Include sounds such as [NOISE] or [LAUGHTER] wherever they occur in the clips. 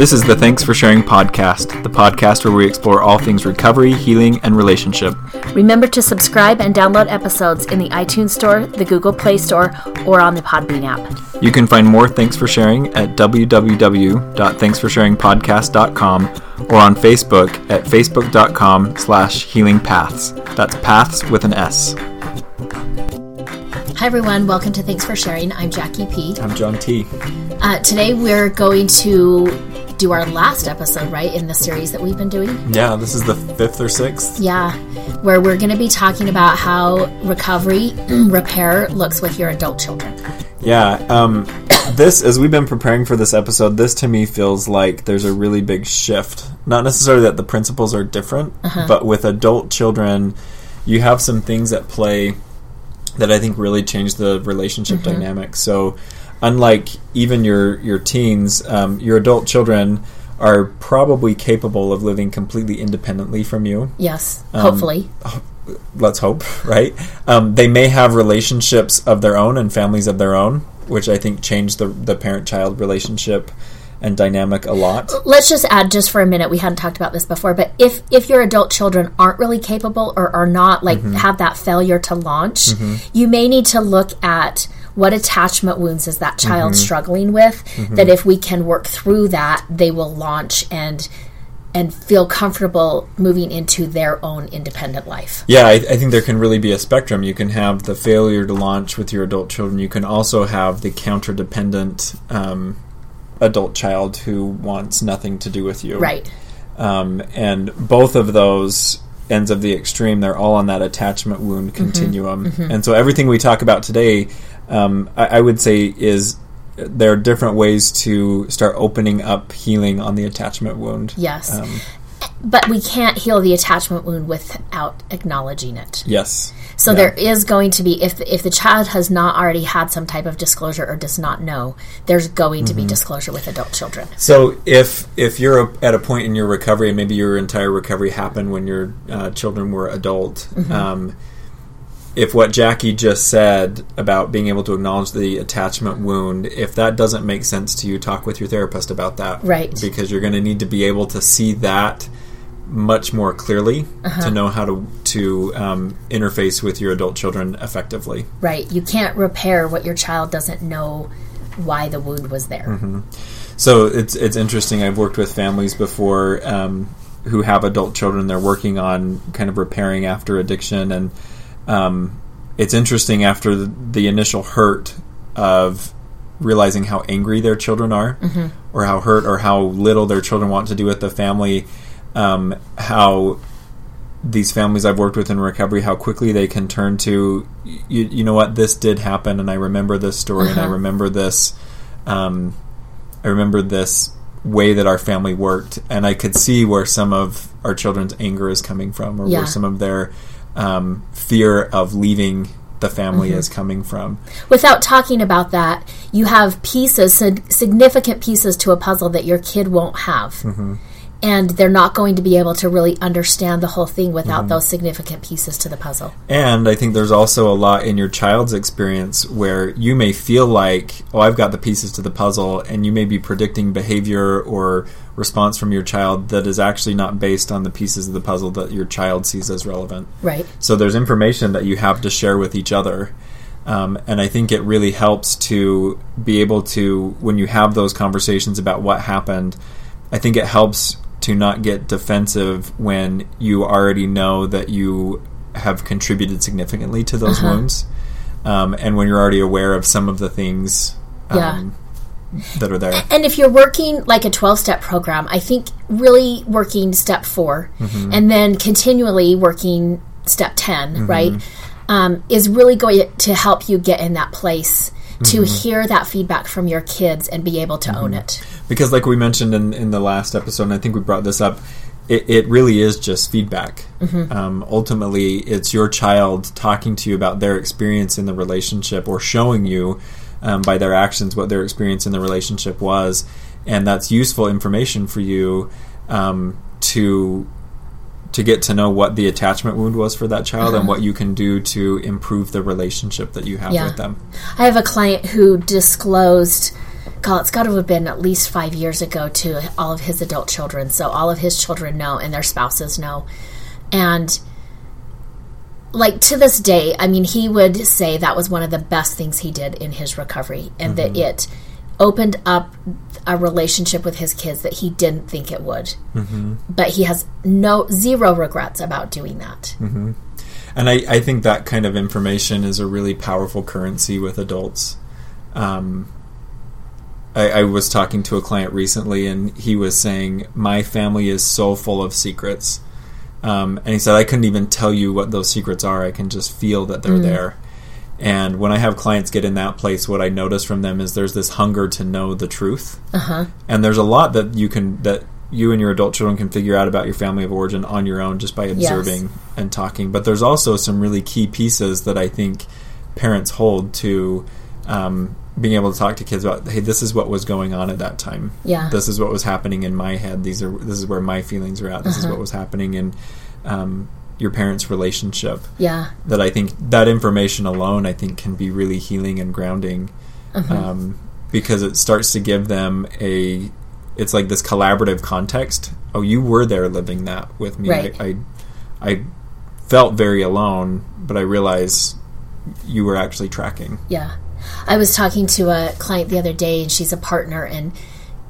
This is the Thanks for Sharing podcast, the podcast where we explore all things recovery, healing, and relationship. Remember to subscribe and download episodes in the iTunes Store, the Google Play Store, or on the Podbean app. You can find more Thanks for Sharing at www.thanksforsharingpodcast.com or on Facebook at facebook.com slash healing paths. That's paths with an S. Hi, everyone. Welcome to Thanks for Sharing. I'm Jackie P. I'm John T. Uh, today, we're going to do our last episode, right, in the series that we've been doing. Yeah, this is the fifth or sixth. Yeah, where we're going to be talking about how recovery, [CLEARS THROAT] repair looks with your adult children. Yeah, um, [COUGHS] this, as we've been preparing for this episode, this to me feels like there's a really big shift. Not necessarily that the principles are different, but with adult children, you have some things at play that I think really change the relationship dynamic. So, unlike even your your teens, um, your adult children are probably capable of living completely independently from you. Yes, Um, hopefully. Let's hope, [LAUGHS] right? Um, they may have relationships of their own and families of their own, which I think change the the parent child relationship and dynamic a lot. Let's just add just for a minute. We hadn't talked about this before, but if if your adult children aren't really capable or are not like Mm-hmm. have that failure to launch, you may need to look at what attachment wounds is that child Mm-hmm. struggling with. That if we can work through that, they will launch and and feel comfortable moving into their own independent life. Yeah, I, I think there can really be a spectrum. You can have the failure to launch with your adult children. You can also have the counter dependent um, adult child who wants nothing to do with you. Right. Um, and both of those ends of the extreme, they're all on that attachment wound continuum. And so everything we talk about today, um, I, I would say, is there are different ways to start opening up healing on the attachment wound. Yes. Um, But we can't heal the attachment wound without acknowledging it. yes. So Yeah. there is going to be if if the child has not already had some type of disclosure or does not know, there's going to be disclosure with adult children. So if if you're at a point in your recovery, and maybe your entire recovery happened when your uh, children were adult, um, if what Jackie just said about being able to acknowledge the attachment wound, if that doesn't make sense to you, talk with your therapist about that, Right. Because you're going to need to be able to see that much more clearly to know how to to um, interface with your adult children effectively. Right. You can't repair what your child doesn't know why the wound was there. So it's it's interesting. I've worked with families before um, who have adult children. They're working on kind of repairing after addiction, and um, it's interesting after the, the initial hurt of realizing how angry their children are, or how hurt or how little their children want to do with the family. Um, how these families I've worked with in recovery, how quickly they can turn to, you, you know what, this did happen, and I remember this story, and I Uh-huh. remember this. Um, I remember this way that our family worked, and I could see where some of our children's anger is coming from, or Yeah. where some of their um, fear of leaving the family is coming from. Without talking about that, you have pieces, significant pieces to a puzzle that your kid won't have. And they're not going to be able to really understand the whole thing without those significant pieces to the puzzle. And I think there's also a lot in your child's experience where you may feel like, oh, I've got the pieces to the puzzle, and you may be predicting behavior or response from your child that is actually not based on the pieces of the puzzle that your child sees as relevant. Right. So there's information that you have to share with each other. Um, and I think it really helps to be able to, when you have those conversations about what happened, I think it helps to not get defensive when you already know that you have contributed significantly to those wounds. Um, and when you're already aware of some of the things um, that are there. And if you're working like a 12 step program, I think really working step 4 and then continually working step 10, right, um, is really going to help you get in that place to hear that feedback from your kids and be able to own it. Because like we mentioned in, in the last episode and i think we brought this up it, it really is just feedback. Um, ultimately it's your child talking to you about their experience in the relationship or showing you um, by their actions what their experience in the relationship was. And that's useful information for you um, to to get to know what the attachment wound was for that child and what you can do to improve the relationship that you have Yeah. with them. I have a client who disclosed God, it's got to have been at least five years ago to all of his adult children. So all of his children know and their spouses know. And like to this day, I mean, he would say that was one of the best things he did in his recovery and that mm-hmm. it opened up a relationship with his kids that he didn't think it would. Mm-hmm. But he has no zero regrets about doing that. Mm-hmm. And I, I think that kind of information is a really powerful currency with adults. Um, I, I was talking to a client recently, and he was saying, My family is so full of secrets. Um, and he said, I couldn't even tell you what those secrets are. I can just feel that they're there. And when I have clients get in that place, what I notice from them is there's this hunger to know the truth. Uh-huh. And there's a lot that you can that you and your adult children can figure out about your family of origin on your own just by observing and talking. But there's also some really key pieces that I think parents hold to um, being able to talk to kids about. Hey, this is what was going on at that time. Yeah. This is what was happening in my head. These are this is where my feelings are at. This is what was happening in um, your parents' relationship Yeah. that I think that information alone I think can be really healing and grounding Uh-huh. um, because it starts to give them a it's like this collaborative context. Oh, you were there living that with me. Right. I, I I felt very alone, but I realized you were actually tracking. Yeah. I was talking to a client the other day, and she's a partner, and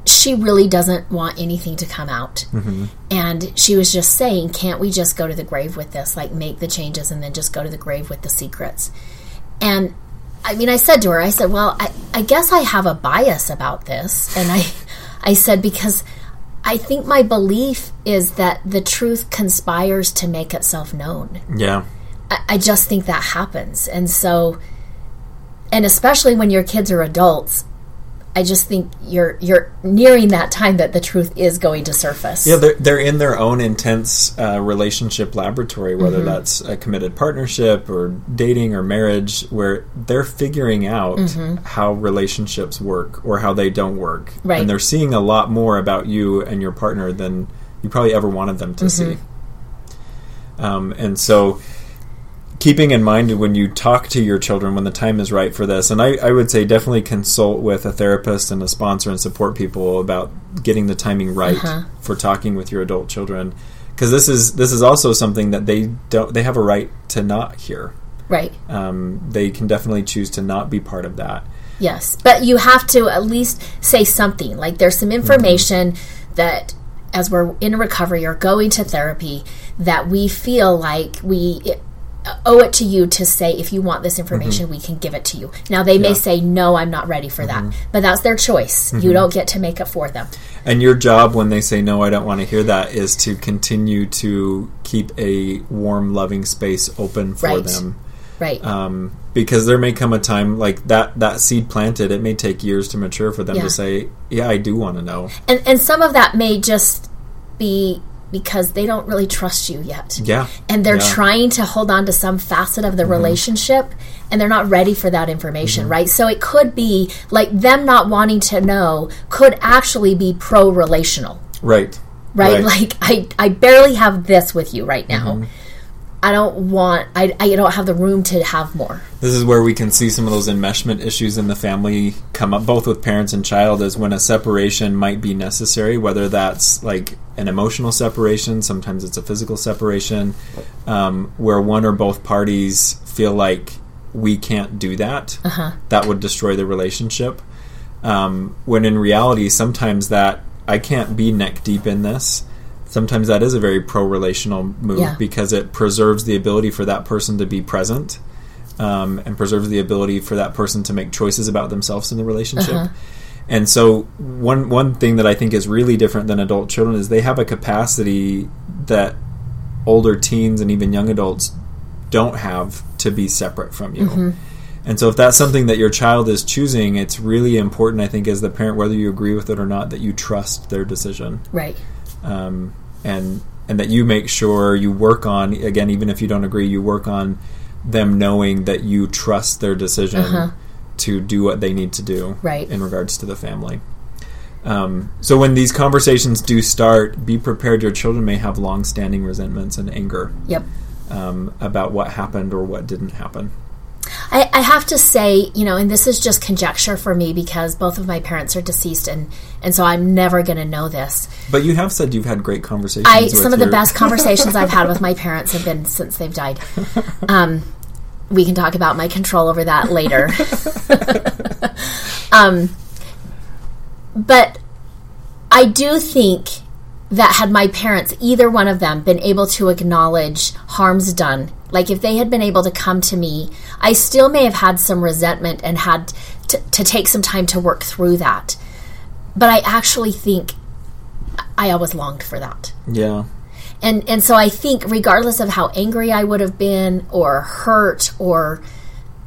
she really doesn't want anything to come out. Mm-hmm. And she was just saying, can't we just go to the grave with this? Like, make the changes and then just go to the grave with the secrets. And I mean, I said to her, I said, well, I, I guess I have a bias about this. And I, [LAUGHS] I said, because I think my belief is that the truth conspires to make itself known. Yeah. I, I just think that happens. And so, and especially when your kids are adults, I just think you're you're nearing that time that the truth is going to surface. Yeah, they're, they're in their own intense uh, relationship laboratory, whether Mm-hmm. that's a committed partnership or dating or marriage, where they're figuring out how relationships work or how they don't work. Mm-hmm. Right. And they're seeing a lot more about you and your partner than you probably ever wanted them to see. Mm-hmm. Um, and so, keeping in mind when you talk to your children when the time is right for this, and I, I would say definitely consult with a therapist and a sponsor and support people about getting the timing right Uh-huh. for talking with your adult children, because this is this is also something that they don't they have a right to not hear. Right. Um, they can definitely choose to not be part of that. Yes, but you have to at least say something. Like there's some information that, as we're in recovery or going to therapy, that we feel like we owe it to you to say if you want this mm-hmm. information, we can give it to you. Now they may Yeah. say no, I'm not ready for that, mm-hmm. but that's their choice. You mm-hmm. don't get to make it for them. And your job when they say no, I don't want to hear that, is to continue to keep a warm, loving space open for Right. them. Right. um, because there may come a time like that that seed planted it may take years to mature for them Yeah. to say yeah i do want to know and and some of that may just be because they don't really trust you yet. yeah and they're Yeah. Mm-hmm. trying to hold on to some facet of the relationship and they're not ready for that information Mm-hmm. right so it could be like them not wanting to know could actually be pro relational right right? like i i barely have this with you right now Mm-hmm. I don't want I, I don't have the room to have more this is where we can see some of those enmeshment issues in the family come up both with parents and child is when a separation might be necessary whether that's like an emotional separation sometimes it's a physical separation um, where one or both parties feel like we can't do that uh-huh that would destroy the relationship. Um, when in reality, sometimes that I can't be neck deep in this. Sometimes that is a very pro relational move Yeah. because it preserves the ability for that person to be present um, and preserves the ability for that person to make choices about themselves in the relationship. Uh-huh. And so, one one thing that I think is really different than adult children is they have a capacity that older teens and even young adults don't have to be separate from you. And so, if that's something that your child is choosing, it's really important, I think, as the parent, whether you agree with it or not, that you trust their decision, right um, and and that you make sure you work on again, even if you don't agree, you work on them knowing that you trust their decision Uh-huh. to do what they need to do, Right. in regards to the family. Um, so when these conversations do start, be prepared. Your children may have long-standing resentments and anger yep um, about what happened or what didn't happen. I, I have to say, you know, and this is just conjecture for me because both of my parents are deceased, and and so I'm never going to know this. But you have said you've had great conversations. I some of the best [LAUGHS] conversations I've had with my parents have been since they've died. Um, we can talk about my control over that later. [LAUGHS] um, but I do think that had my parents, either one of them, been able to acknowledge harms done, like if they had been able to come to me, I still may have had some resentment and had to, to take some time to work through that. But I actually think I always longed for that Yeah. and and so I think regardless of how angry I would have been or hurt or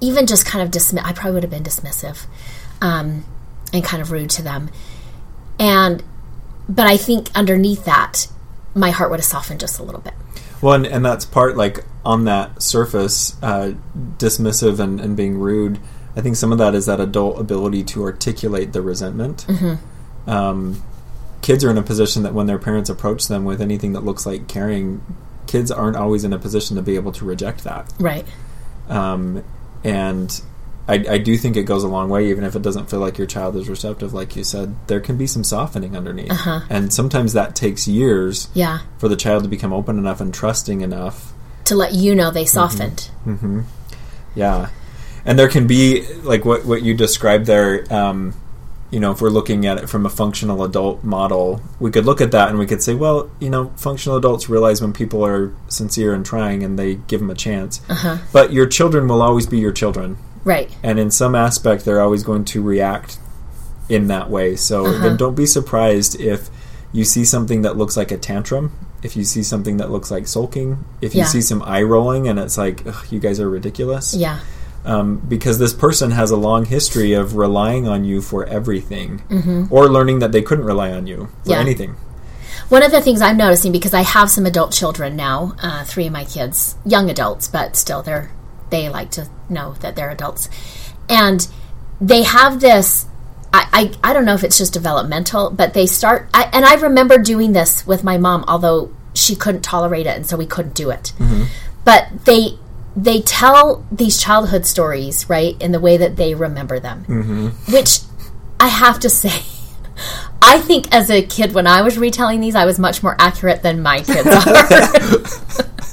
even just kind of dismiss, I probably would have been dismissive um, and kind of rude to them. And but I think underneath that, my heart would have softened just a little bit. Well, and, and that's part like on that surface, uh, dismissive and, and being rude. I think some of that is that adult ability to articulate the resentment. Mm-hmm. Um, kids are in a position that when their parents approach them with anything that looks like caring, kids aren't always in a position to be able to reject that. Right. Um, and I, I do think it goes a long way, even if it doesn't feel like your child is receptive. Like you said, there can be some softening underneath, Uh-huh. and sometimes that takes years Yeah. for the child to become open enough and trusting enough To let you know they softened. hmm Yeah, and there can be like what what you described there. Um, you know, if we're looking at it from a functional adult model, we could look at that and we could say, well, you know, functional adults realize when people are sincere and trying, and they give them a chance. Uh-huh. But your children will always be your children, Right. and in some aspect, they're always going to react in that way. So Uh-huh. then, don't be surprised if you see something that looks like a tantrum. If you see something that looks like sulking, if you Yeah. see some eye rolling and it's like, Ugh, you guys are ridiculous Yeah. um, because this person has a long history of relying on you for everything Mm-hmm. or learning that they couldn't rely on you for Yeah. anything. One of the things I'm noticing because I have some adult children now, uh, three of my kids, young adults, but still they're they like to know that they're adults, and they have this. I, I, I don't know if it's just developmental, but they start. I, and I remember doing this with my mom, although she couldn't tolerate it, and so we couldn't do it. Mm-hmm. But they they tell these childhood stories right in the way that they remember them, mm-hmm. which I have to say. [LAUGHS] I think as a kid, when I was retelling these, I was much more accurate than my kids [LAUGHS] are. [LAUGHS]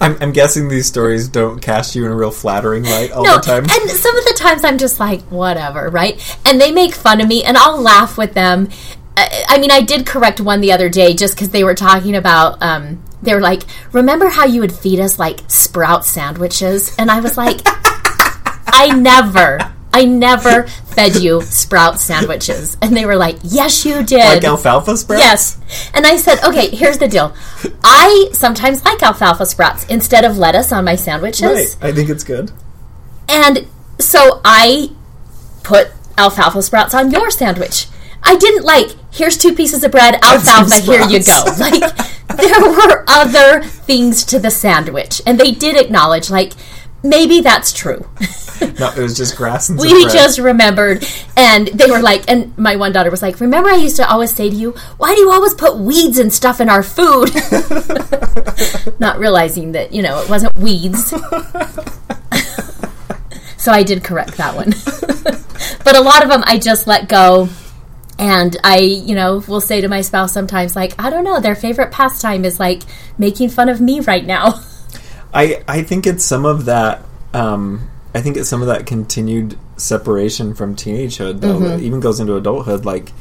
I'm, I'm guessing these stories don't cast you in a real flattering light all no, the time. and some of the times I'm just like, whatever, right? And they make fun of me, and I'll laugh with them. I, I mean, I did correct one the other day just because they were talking about. Um, they were like, "Remember how you would feed us like sprout sandwiches?" And I was like, [LAUGHS] "I never." I never fed you sprout sandwiches. And they were like, Yes, you did. like alfalfa sprouts? Yes. And I said, okay, here's the deal. I sometimes like alfalfa sprouts instead of lettuce on my sandwiches. Right. I think it's good. And so I put alfalfa sprouts on your sandwich. I didn't like, here's two pieces of bread, alfalfa, here you go. Like, there were other things to the sandwich. And they did acknowledge, like, maybe that's true. No, it was just grass and [LAUGHS] we bread. just remembered. And they were like and my one daughter was like remember i used to always say to you why do you always put weeds and stuff in our food? [LAUGHS] Not realizing that you know it wasn't weeds. [LAUGHS] So i did correct that one. But a lot of them i just let go. And i you know will say to my spouse sometimes like i don't know their favorite pastime is like making fun of me right now I I think it's some of that. Um, I think it's some of that continued separation from teenagehood, though. Mm-hmm. Even goes into adulthood. Like,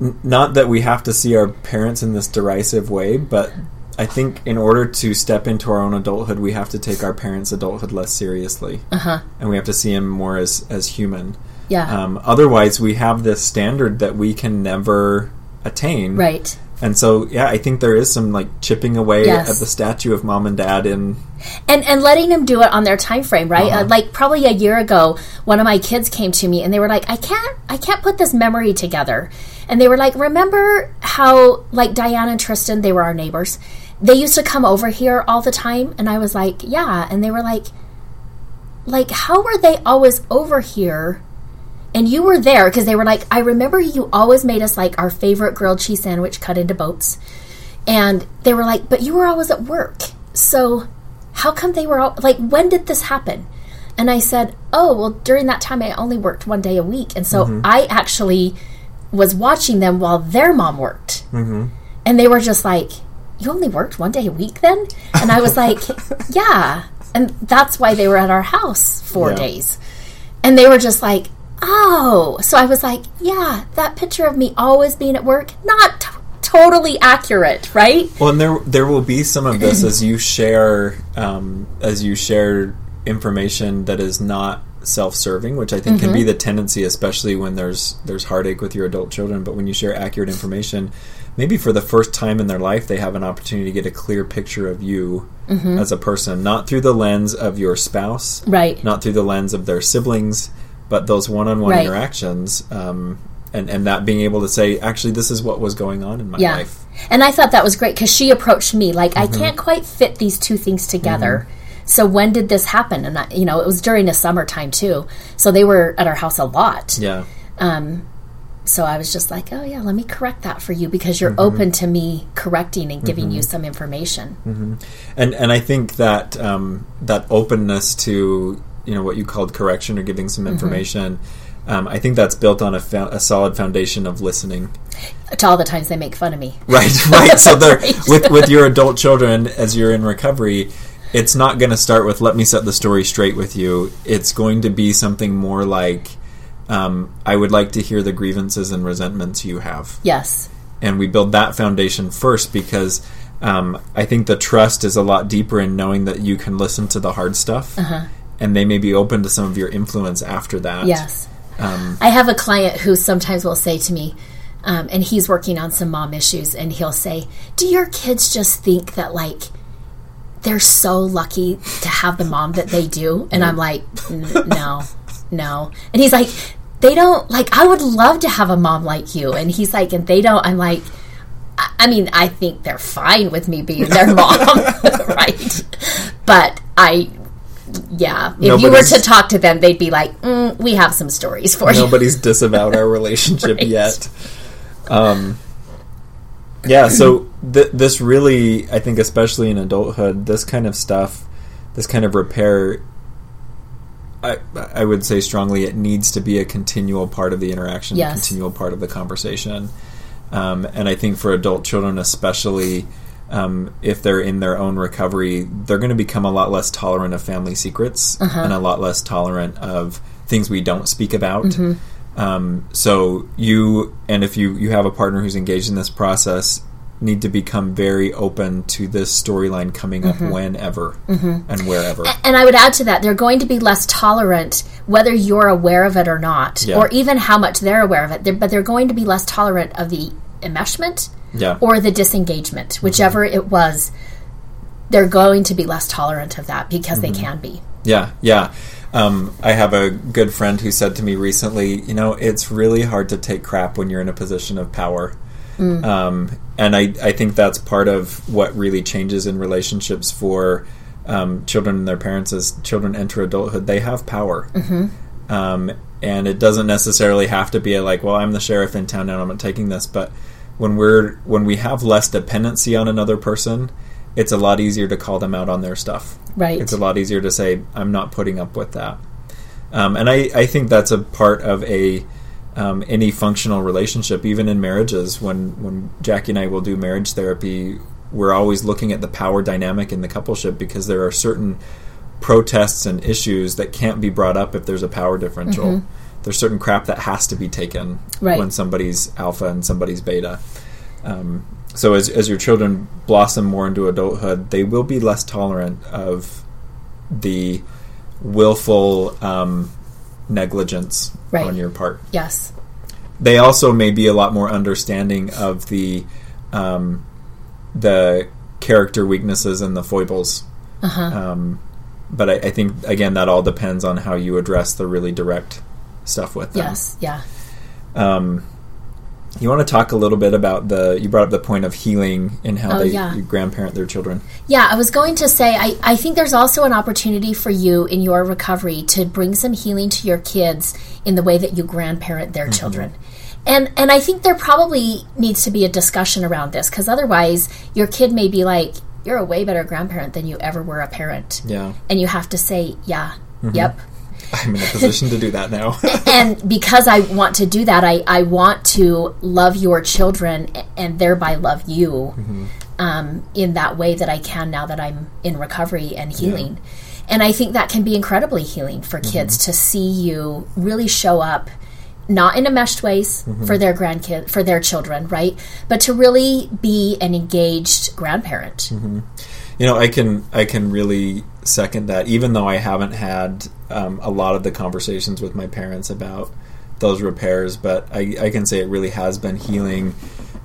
n- not that we have to see our parents in this derisive way, but I think in order to step into our own adulthood, we have to take our parents' adulthood less seriously, uh-huh and we have to see them more as as human. yeah Um, otherwise, we have this standard that we can never attain, right And so, yeah, I think there is some like chipping away Yes. at the statue of mom and dad in and and letting them do it on their time frame right? Uh-huh. uh, like probably a year ago one of my kids came to me and they were like i can't i can't put this memory together. And they were like remember how like diane and tristan they were our neighbors? They used to come over here all the time. And i was like yeah. And they were like like how were they always over here and you were there because they were like i remember you always made us like our favorite grilled cheese sandwich cut into boats and they were like but you were always at work so how come they were all like when did this happen And I said, Oh, well, during that time, I only worked one day a week. And so Mm-hmm. I actually was watching them while their mom worked. Mm-hmm. And they were just like, You only worked one day a week then? And I was like, [LAUGHS] Yeah. And that's why they were at our house four Yeah. days. And they were just like, Oh. So I was like, Yeah, that picture of me always being at work, not t- totally accurate, right? Well, and there there will be some of this as you [CLEARS THROAT] share um, as you share information that is not self-serving, which I think can be the tendency, especially when there's there's heartache with your adult children. But when you share accurate information, maybe for the first time in their life, they have an opportunity to get a clear picture of you as a person, not through the lens of your spouse, Right. not through the lens of their siblings, but those one-on-one Right. interactions. Um, and, and that being able to say, actually, this is what was going on in my Yeah. life. And I thought that was great because she approached me like, Mm-hmm. I can't quite fit these two things together. So when did this happen? And I, you know, it was during the summertime too. So they were at our house a lot. Yeah. um So I was just like, oh yeah, let me correct that for you because Mm-hmm. you're open to me correcting and giving you some information. and and I think that um, that openness to you know what you called correction or giving some information, um, I think that's built on a, fo- a solid foundation of listening. To all the times they make fun of me. [LAUGHS] Right, right. So [LAUGHS] they're Right. with with your adult children as you're in recovery. It's not going to start with "Let me set the story straight with you." It's going to be something more like, um, "I would like to hear the grievances and resentments you have." Yes. and we build that foundation first because um, I think the trust is a lot deeper in knowing that you can listen to the hard stuff, and they may be open to some of your influence after that. Yes. Um, I have a client who sometimes will say to me, um, and he's working on some mom issues, and he'll say, Do your kids just think that, like, they're so lucky to have the mom that they do? And I'm like, "N- No, no. And he's like, They don't, like, I would love to have a mom like you. And he's like, And they don't, I'm like, I I mean, I think they're fine with me being their mom, [LAUGHS] right? But I, yeah, if you were to talk to them, they'd be like, mm, "We have some stories for you." nobody's disavowed our relationship [LAUGHS] Right. yet. Um, yeah, so th- this really, I think, especially in adulthood, this kind of stuff, this kind of repair. I, I would say strongly it needs to be a continual part of the interaction, a Yes. continual part of the conversation. Um, and I think for adult children, especially um, if they're in their own recovery, they're going to become a lot less tolerant of family secrets and a lot less tolerant of things we don't speak about. Um, so you and if you you have a partner who's engaged in this process, need to become very open to this storyline coming up whenever and wherever. And I would add to that, they're going to be less tolerant whether you're aware of it or not, Yeah. or even how much they're aware of it. They're, but they're going to be less tolerant of the enmeshment Yeah. or the disengagement, whichever it was. They're going to be less tolerant of that because they can be. Yeah, yeah. Um, I have a good friend who said to me recently, you know, it's really hard to take crap when you're in a position of power. Um, and I, I think that's part of what really changes in relationships for um, children and their parents as children enter adulthood. They have power. Um, and it doesn't necessarily have to be a, like, well, I'm the sheriff in town and I'm not taking this. But when we're when we have less dependency on another person, it's a lot easier to call them out on their stuff. Right. It's a lot easier to say, I'm not putting up with that. Um, and I, I think that's a part of a um, any functional relationship, even in marriages. When when Jackie and I will do marriage therapy, we're always looking at the power dynamic in the coupleship because there are certain protests and issues that can't be brought up if there's a power differential. There's certain crap that has to be taken Right. when somebody's alpha and somebody's beta. Um, so as, as your children blossom more into adulthood, they will be less tolerant of the willful um, negligence Right. on your part. Yes. They also may be a lot more understanding of the um, the character weaknesses and the foibles. Uh-huh. Um, but I, I think again that all depends on how you address the really direct stuff with them. Yes. Yeah. Um, you want to talk a little bit about the you brought up the point of healing and how Oh, they yeah. you grandparent their children. Yeah, I was going to say, I, I think there's also an opportunity for you in your recovery to bring some healing to your kids in the way that you grandparent their children. And, and I think there probably needs to be a discussion around this because otherwise your kid may be like, you're a way better grandparent than you ever were a parent. Yeah. And you have to say, yeah, Yep. [LAUGHS] I'm in a position to do that now. [LAUGHS] and because I want to do that, I, I want to love your children and thereby love you mm-hmm. um, in that way that I can now that I'm in recovery and healing. And I think that can be incredibly healing for mm-hmm. kids to see you really show up, not in enmeshed ways mm-hmm. for their grandkid for their children, right? But to really be an engaged grandparent. You know, I can I can really second that. Even though I haven't had um, a lot of the conversations with my parents about those repairs, but I, I can say it really has been healing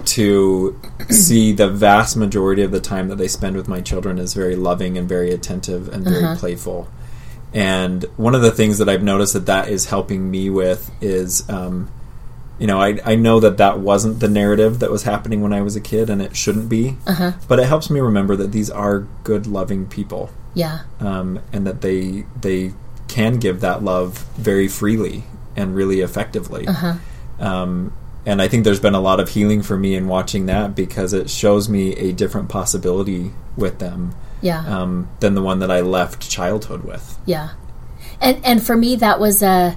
to see the vast majority of the time that they spend with my children is very loving and very attentive and very playful. And one of the things that I've noticed that that is helping me with is, um, you know, I, I know that that wasn't the narrative that was happening when I was a kid, and it shouldn't be. But it helps me remember that these are good, loving people, Yeah. um, and that they they can give that love very freely and really effectively. Um, and I think there's been a lot of healing for me in watching that because it shows me a different possibility with them Yeah. um, than the one that I left childhood with. Yeah. And and for me that was a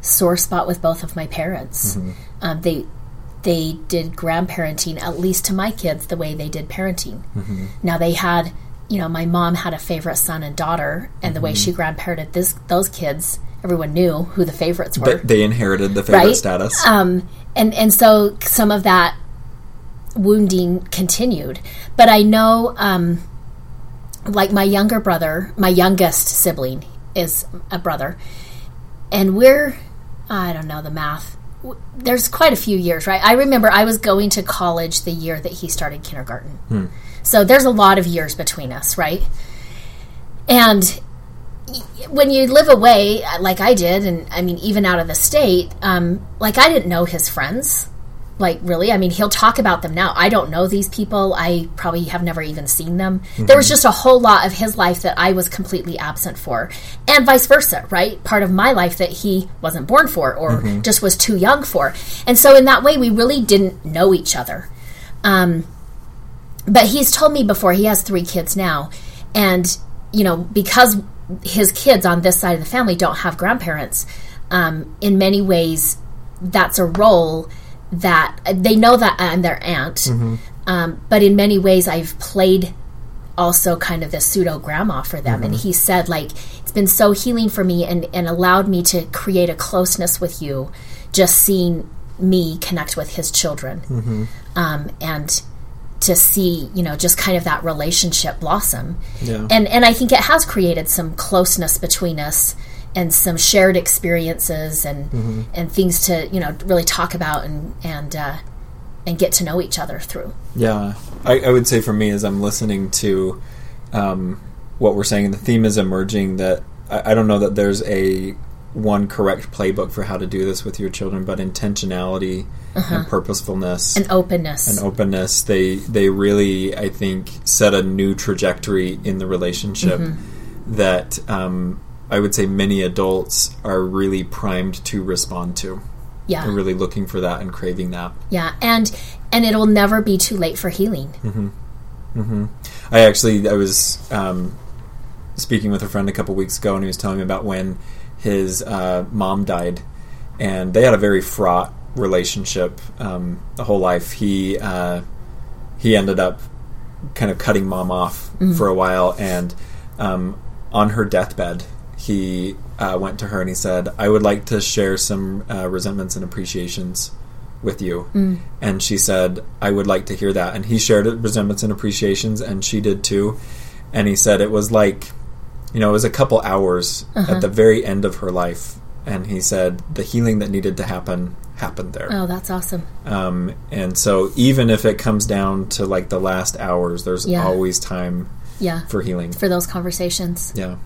sore spot with both of my parents. Um, they they did grandparenting at least to my kids the way they did parenting. Now they had, you know, my mom had a favorite son and daughter, and the way she grandparented this those kids, everyone knew who the favorites were. But they inherited the favorite Right? status. um, and and so some of that wounding continued. But I know, um, like my younger brother, my youngest sibling is a brother, and we're I don't know the math. There's quite a few years, right? I remember I was going to college the year that he started kindergarten. So there's a lot of years between us, right? And when you live away like I did, and I mean, even out of the state, um, like I didn't know his friends. Like, really? I mean, he'll talk about them now. I don't know these people. I probably have never even seen them. There was just a whole lot of his life that I was completely absent for, and vice versa, right? Part of my life that he wasn't born for or just was too young for. And so, in that way, we really didn't know each other. Um, but he's told me before he has three kids now. And you know because his kids on this side of the family don't have grandparents um, in many ways that's a role that they know that i'm their aunt. Um, but in many ways i've played also kind of the pseudo grandma for them. And he said like it's been so healing for me and, and allowed me to create a closeness with you just seeing me connect with his children. Um, and to see you know just kind of that relationship blossom. Yeah. and and i think it has created some closeness between us and some shared experiences and and things to you know really talk about and and uh, and get to know each other through. Yeah, I, I would say for me, as I'm listening to um, what we're saying, the theme is emerging that I, I don't know that there's a one correct playbook for how to do this with your children, but intentionality and purposefulness and openness and openness they they really I think set a new trajectory in the relationship that um, I would say many adults are really primed to respond to. yeah They're really looking for that and craving that. yeah and and it'll never be too late for healing Hmm. Hmm. I actually I was um, speaking with a friend a couple weeks ago, and he was telling me about when his uh, mom died, and they had a very fraught relationship um, the whole life. He uh, he ended up kind of cutting mom off for a while, and um, on her deathbed, he uh, went to her and he said, "I would like to share some uh, resentments and appreciations." with you and she said i would like to hear that and he shared resentments and appreciations and she did too and he said it was like you know it was a couple hours at the very end of her life and he said the healing that needed to happen happened there. Oh that's awesome. Um, and so even if it comes down to like the last hours there's Yeah. always time yeah. for healing. For those conversations. Yeah.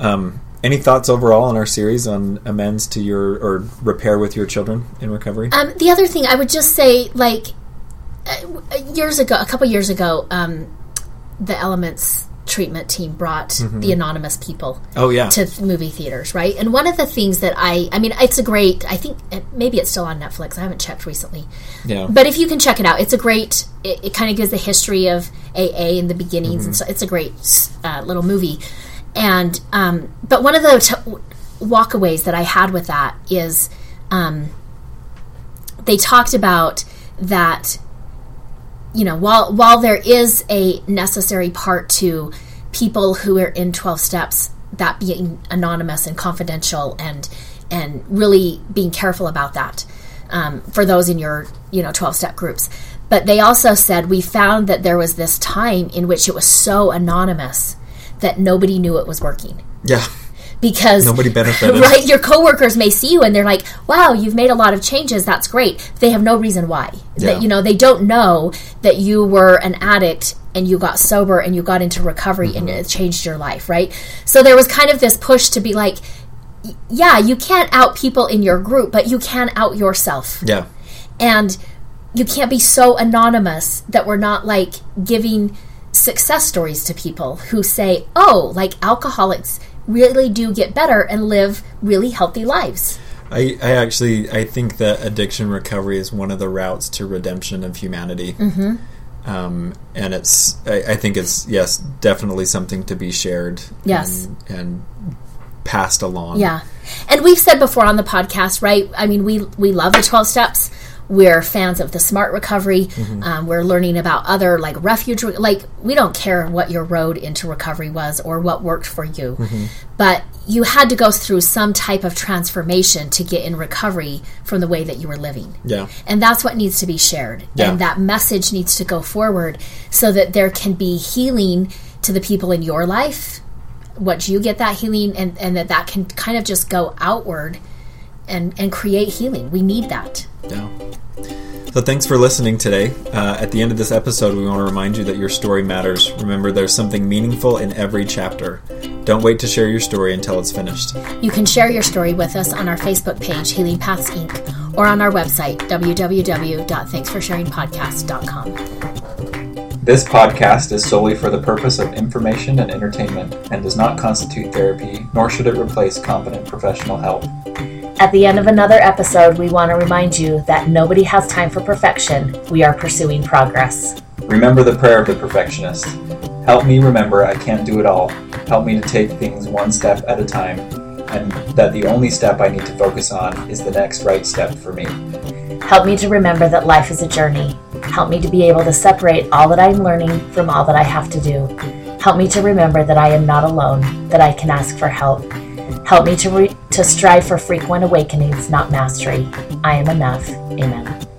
Um, any thoughts overall on our series on amends to your or repair with your children in recovery? Um, the other thing I would just say, like uh, years ago, a couple years ago, um, the Elements treatment team brought the anonymous people oh yeah to movie theaters, right? And one of the things that I, I mean, it's a great. I think maybe it's still on Netflix. I haven't checked recently, yeah but if you can check it out, it's a great. It, it kind of gives the history of AA in the beginnings, and so it's a great uh, little movie. And um, but one of the t- walkaways that I had with that is um, they talked about that you know while while there is a necessary part to people who are in 12 steps that being anonymous and confidential and and really being careful about that um, for those in your you know 12 step groups but they also said we found that there was this time in which it was so anonymous that nobody knew it was working Yeah. Because Nobody [LAUGHS] benefited. right your coworkers may see you and they're like wow you've made a lot of changes that's great they have no reason why Yeah. that you know they don't know that you were an addict and you got sober and you got into recovery and Mm-hmm. it changed your life right so there was kind of this push to be like yeah you can't out people in your group but you can out yourself Yeah. and you can't be so anonymous that we're not like giving success stories to people who say, oh, like alcoholics really do get better and live really healthy lives. I, I actually I think that addiction recovery is one of the routes to redemption of humanity. Mm-hmm. Um, and it's I, I think it's yes definitely something to be shared. Yes. and, and passed along. Yeah. And we've said before on the podcast, right? I mean, we we love the 12 steps. We're fans of the smart recovery. Um, we're learning about other like refuge, like we don't care what your road into recovery was or what worked for you, but you had to go through some type of transformation to get in recovery from the way that you were living. Yeah. And that's what needs to be shared. Yeah. And that message needs to go forward so that there can be healing to the people in your life. What you get that healing and, and that that can kind of just go outward and, and create healing. We need that. Yeah. So thanks for listening today. Uh, at the end of this episode, we want to remind you that your story matters. Remember, there's something meaningful in every chapter. Don't wait to share your story until it's finished. You can share your story with us on our Facebook page, Healing Paths Inc., or on our website, www.thanksforsharingpodcast.com. This podcast is solely for the purpose of information and entertainment and does not constitute therapy, nor should it replace competent professional help. At the end of another episode, we want to remind you that nobody has time for perfection. We are pursuing progress. Remember the prayer of the perfectionist Help me remember I can't do it all. Help me to take things one step at a time, and that the only step I need to focus on is the next right step for me. Help me to remember that life is a journey. Help me to be able to separate all that I'm learning from all that I have to do. Help me to remember that I am not alone, that I can ask for help. Help me to, re- to strive for frequent awakenings, not mastery. I am enough. Amen.